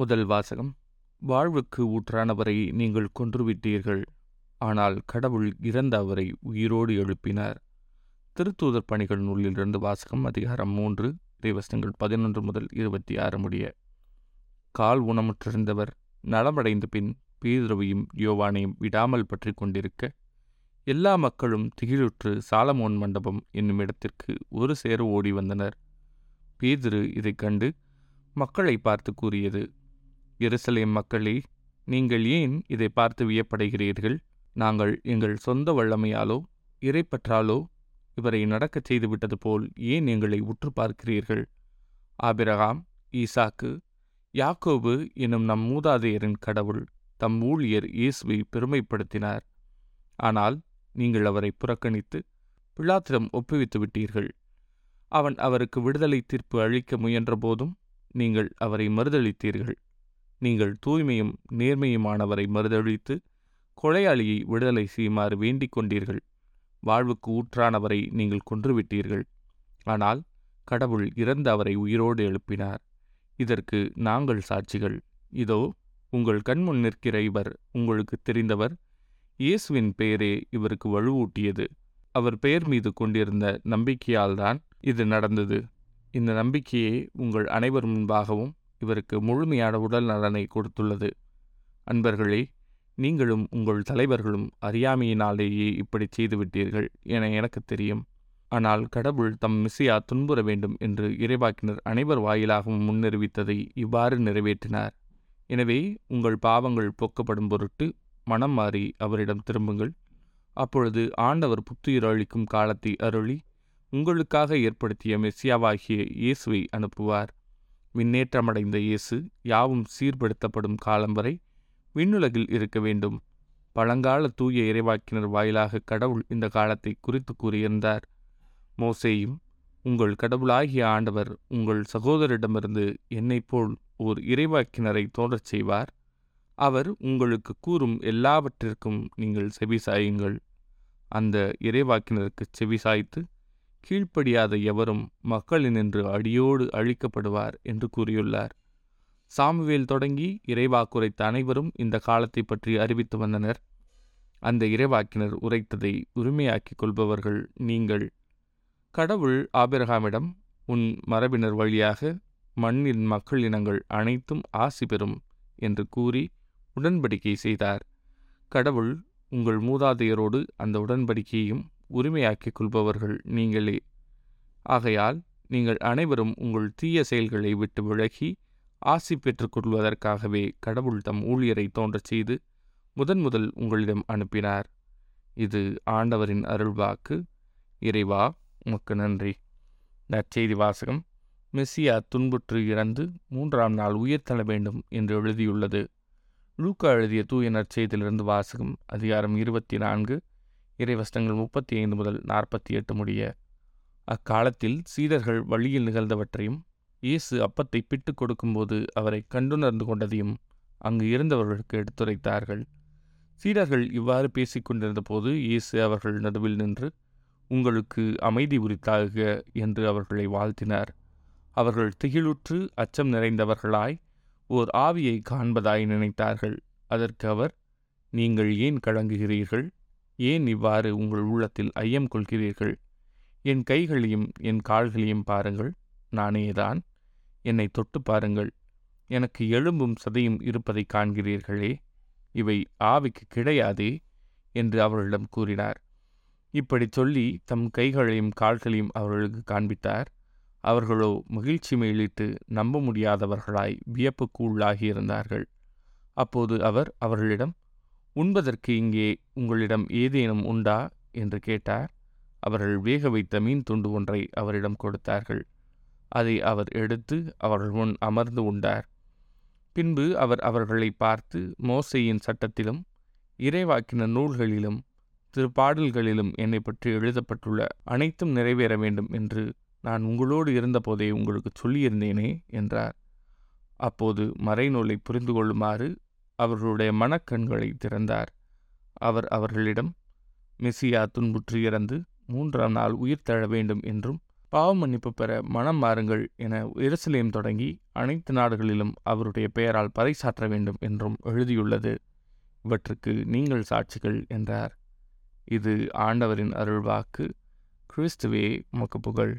முதல் வாசகம். வாழ்வுக்கு ஊற்றானவரை நீங்கள் கொன்றுவிட்டீர்கள். ஆனால் கடவுள் இறந்த அவரை உயிரோடு எழுப்பினார். திருத்தூதர் பணிகள் நூலிலிருந்து வாசகம் அதிகாரம் மூன்று தேவசங்கள் பதினொன்று முதல் இருபத்தி ஆறு முடிய. கால் ஊனமுற்றிருந்தவர் நலமடைந்த பின் பேதுருவையும் யோவானையும் விடாமல் பற்றி கொண்டிருக்க. எல்லா மக்களும் திகிலுற்று சாலமோன் மண்டபம் என்னும் இடத்திற்கு ஒரு சேர ஓடி வந்தனர். பீதுரு இதைக் கண்டு மக்களை பார்த்து கூறியது எருசலேம் மக்களே நீங்கள் ஏன் இதை பார்த்து வியப்படைகிறீர்கள்? நாங்கள் எங்கள் சொந்த வல்லமையாலோ இறைப்பற்றாலோ இவரை நடக்கச் செய்துவிட்டது போல் ஏன் எங்களை உற்று பார்க்கிறீர்கள்? ஆபிரகாம் ஈசாக்கு யாக்கோபு எனும் நம் மூதாதையரின் கடவுள் தம் ஊழியர் இயேசுவை பெருமைப்படுத்தினார். ஆனால் நீங்கள் அவரை புறக்கணித்து பிளாத்திடம் ஒப்புவித்து விட்டீர்கள். அவன் அவருக்கு விடுதலை தீர்ப்பு அளிக்க முயன்றபோதும் நீங்கள் அவரை மறுதளித்தீர்கள் நீங்கள் தூய்மையும் நேர்மையுமானவரை மறுதளித்து கொலையாளியை விடுதலை செய்யுமாறு வேண்டிக் கொண்டீர்கள். வாழ்வுக்கு ஊற்றானவரை நீங்கள் கொன்றுவிட்டீர்கள். ஆனால் கடவுள் இறந்த அவரை உயிரோடு எழுப்பினார். இதற்கு நாங்கள் சாட்சிகள். இதோ உங்கள் கண்முன் நிற்கிற இவர் உங்களுக்கு தெரிந்தவர். இயேசுவின் பெயரே இவருக்கு வலுவூட்டியது. அவர் பெயர் மீது கொண்டிருந்த நம்பிக்கையால்தான் இது நடந்தது. இந்த நம்பிக்கையே உங்கள் அனைவர் முன்பாகவும் இவருக்கு முழுமையான உடல் நலனை கொடுத்துள்ளது. அன்பர்களே நீங்களும் உங்கள் தலைவர்களும் அறியாமையினாலேயே இப்படி செய்துவிட்டீர்கள் என எனக்கு தெரியும். ஆனால் கடவுள் தம் மிசியா துன்புற வேண்டும் என்று இறைவாக்கினர் அனைவர் வாயிலாகவும் முன்னறிவித்ததை இவ்வாறு நிறைவேற்றினார். எனவே உங்கள் பாவங்கள் போக்கப்படும் பொருட்டு மனம் மாறி அவரிடம் திரும்புங்கள். அப்பொழுது ஆண்டவர் புத்துயிர் அளிக்கும் காலத்தை அருளி உங்களுக்காக ஏற்படுத்திய மெஸ்ஸியாவாகிய இயேசுவை அனுப்புவார். விண்ணேற்றமடைந்த இயேசு யாவும் சீர்படுத்தப்படும் காலம் வரை விண்ணுலகில் இருக்க வேண்டும். பழங்கால தூய இறைவாக்கினர் வாயிலாக கடவுள் இந்த காலத்தை குறித்து கூறியிருந்தார். மோசேயும் உங்கள் கடவுளாகிய ஆண்டவர் உங்கள் சகோதரிடமிருந்து என்னைப் போல் ஓர் இறைவாக்கினரை தோன்றச் செய்வார். அவர் உங்களுக்கு கூறும் எல்லாவற்றிற்கும் நீங்கள் செவிசாயுங்கள். அந்த இறைவாக்கினருக்கு செவிசாய்த்து கீழ்ப்படியாத எவரும் மக்களினின்று அடியோடு அழிக்கப்படுவார் என்று கூறியுள்ளார். சாமுவேல் தொடங்கி இறைவாக்குரைத்த அனைவரும் இந்த காலத்தை பற்றி அறிவித்து வந்தனர். அந்த இறைவாக்கினர் உரைத்ததை உரிமையாக்கிக் கொள்பவர்கள் நீங்கள். கடவுள் ஆபிரகாமிடம் உன் மரபினர் வழியாக மண்ணின் மக்கள் இனங்கள் அனைத்தும் ஆசி பெறும் என்று கூறி உடன்படிக்கை செய்தார். கடவுள் உங்கள் மூதாதையரோடு அந்த உடன்படிக்கையையும் உரிமையாக்கிக் கொள்பவர்கள் நீங்களே. ஆகையால் நீங்கள் அனைவரும் உங்கள் தீய செயல்களை விட்டு விலகி ஆசி பெற்றுக்கொள்வதற்காகவே கடவுள் தம் ஊழியரை தோன்றச் செய்து முதன் முதல் உங்களிடம் அனுப்பினார். இது ஆண்டவரின் அருள்வாக்கு. இறைவா உமக்கு நன்றி. நற்செய்தி வாசகம். மெஸ்ஸியா துன்புற்று இறந்து மூன்றாம் நாள் உயிர்த்தள வேண்டும் என்று எழுதியுள்ளது. லூக்கா எழுதிய தூய நற்செய்தியிலிருந்து வாசகம் அதிகாரம் இருபத்தி நான்கு. இறைவசனங்கள் முப்பத்தி ஐந்து முதல் நாற்பத்தி எட்டு முடிய அக்காலத்தில் சீடர்கள் வழியில் நிகழ்ந்தவற்றையும் இயேசு அப்பத்தை பிட்டு கொடுக்கும்போது அவரை கண்டுணர்ந்து கொண்டதையும் அங்கு இருந்தவர்களுக்கு எடுத்துரைத்தார்கள். சீடர்கள் இவ்வாறு பேசிக்கொண்டிருந்த போது இயேசு அவர்கள் நடுவில் நின்று உங்களுக்கு அமைதி உரித்தாக என்று அவர்களை வாழ்த்தினார். அவர்கள் திகிலுற்று அச்சம் நிறைந்தவர்களாய் ஓர் ஆவியை காண்பதாய் நினைத்தார்கள். அதற்கு அவர் நீங்கள் ஏன் கலங்குகிறீர்கள்? ஏன் இவ்வாறு உங்கள் உள்ளத்தில் ஐயம் கொள்கிறீர்கள்? என் கைகளையும் என் கால்களையும் பாருங்கள் நானேதான். என்னை தொட்டு பாருங்கள். எனக்கு எலும்பும் சதையும் இருப்பதை காண்கிறீர்களே இவை ஆவிக்கு கிடையாதே என்று அவர்களிடம் கூறினார். இப்படி சொல்லி தம் கைகளையும் கால்களையும் அவர்களுக்கு காண்பித்தார். அவர்களோ மகிழ்ச்சி மேலிட்டு நம்ப முடியாதவர்களாய் வியப்புக்கு உள்ளாகியிருந்தார்கள் அப்போது அவர் அவர்களிடம் உண்பதற்கு இங்கே உங்களிடம் ஏதேனும் உண்டா? என்று கேட்டார். அவர்கள் வேக வைத்த மீன் துண்டு ஒன்றை அவரிடம் கொடுத்தார்கள். அதை அவர் எடுத்து அவர்கள் முன் அமர்ந்து உண்டார். பின்பு அவர் அவர்களை பார்த்து மோசையின் சட்டத்திலும் இறைவாக்கின நூல்களிலும் திருப்பாடல்களிலும் என்னை பற்றி எழுதப்பட்டுள்ள அனைத்தும் நிறைவேற வேண்டும் என்று நான் உங்களோடு இருந்தபோதே உங்களுக்கு சொல்லியிருந்தேனே? என்றார். அப்போது மறைநூலை புரிந்து கொள்ளுமாறு அவர்களுடைய மனக்கண்களை திறந்தார். அவர் அவர்களிடம் மெசியா துன்புற்று இறந்து மூன்றாம் நாள் உயிர் தழ வேண்டும் என்றும் பாவ மன்னிப்பு பெற மனம் மாறுங்கள் என எருசலேம் தொடங்கி அனைத்து நாடுகளிலும் அவருடைய பெயரால் பறைசாற்ற வேண்டும் என்றும் எழுதியுள்ளது. இவற்றுக்கு நீங்கள் சாட்சிகள் என்றார். இது ஆண்டவரின் அருள்வாக்கு. கிறிஸ்துவே உமக்கு புகழ்.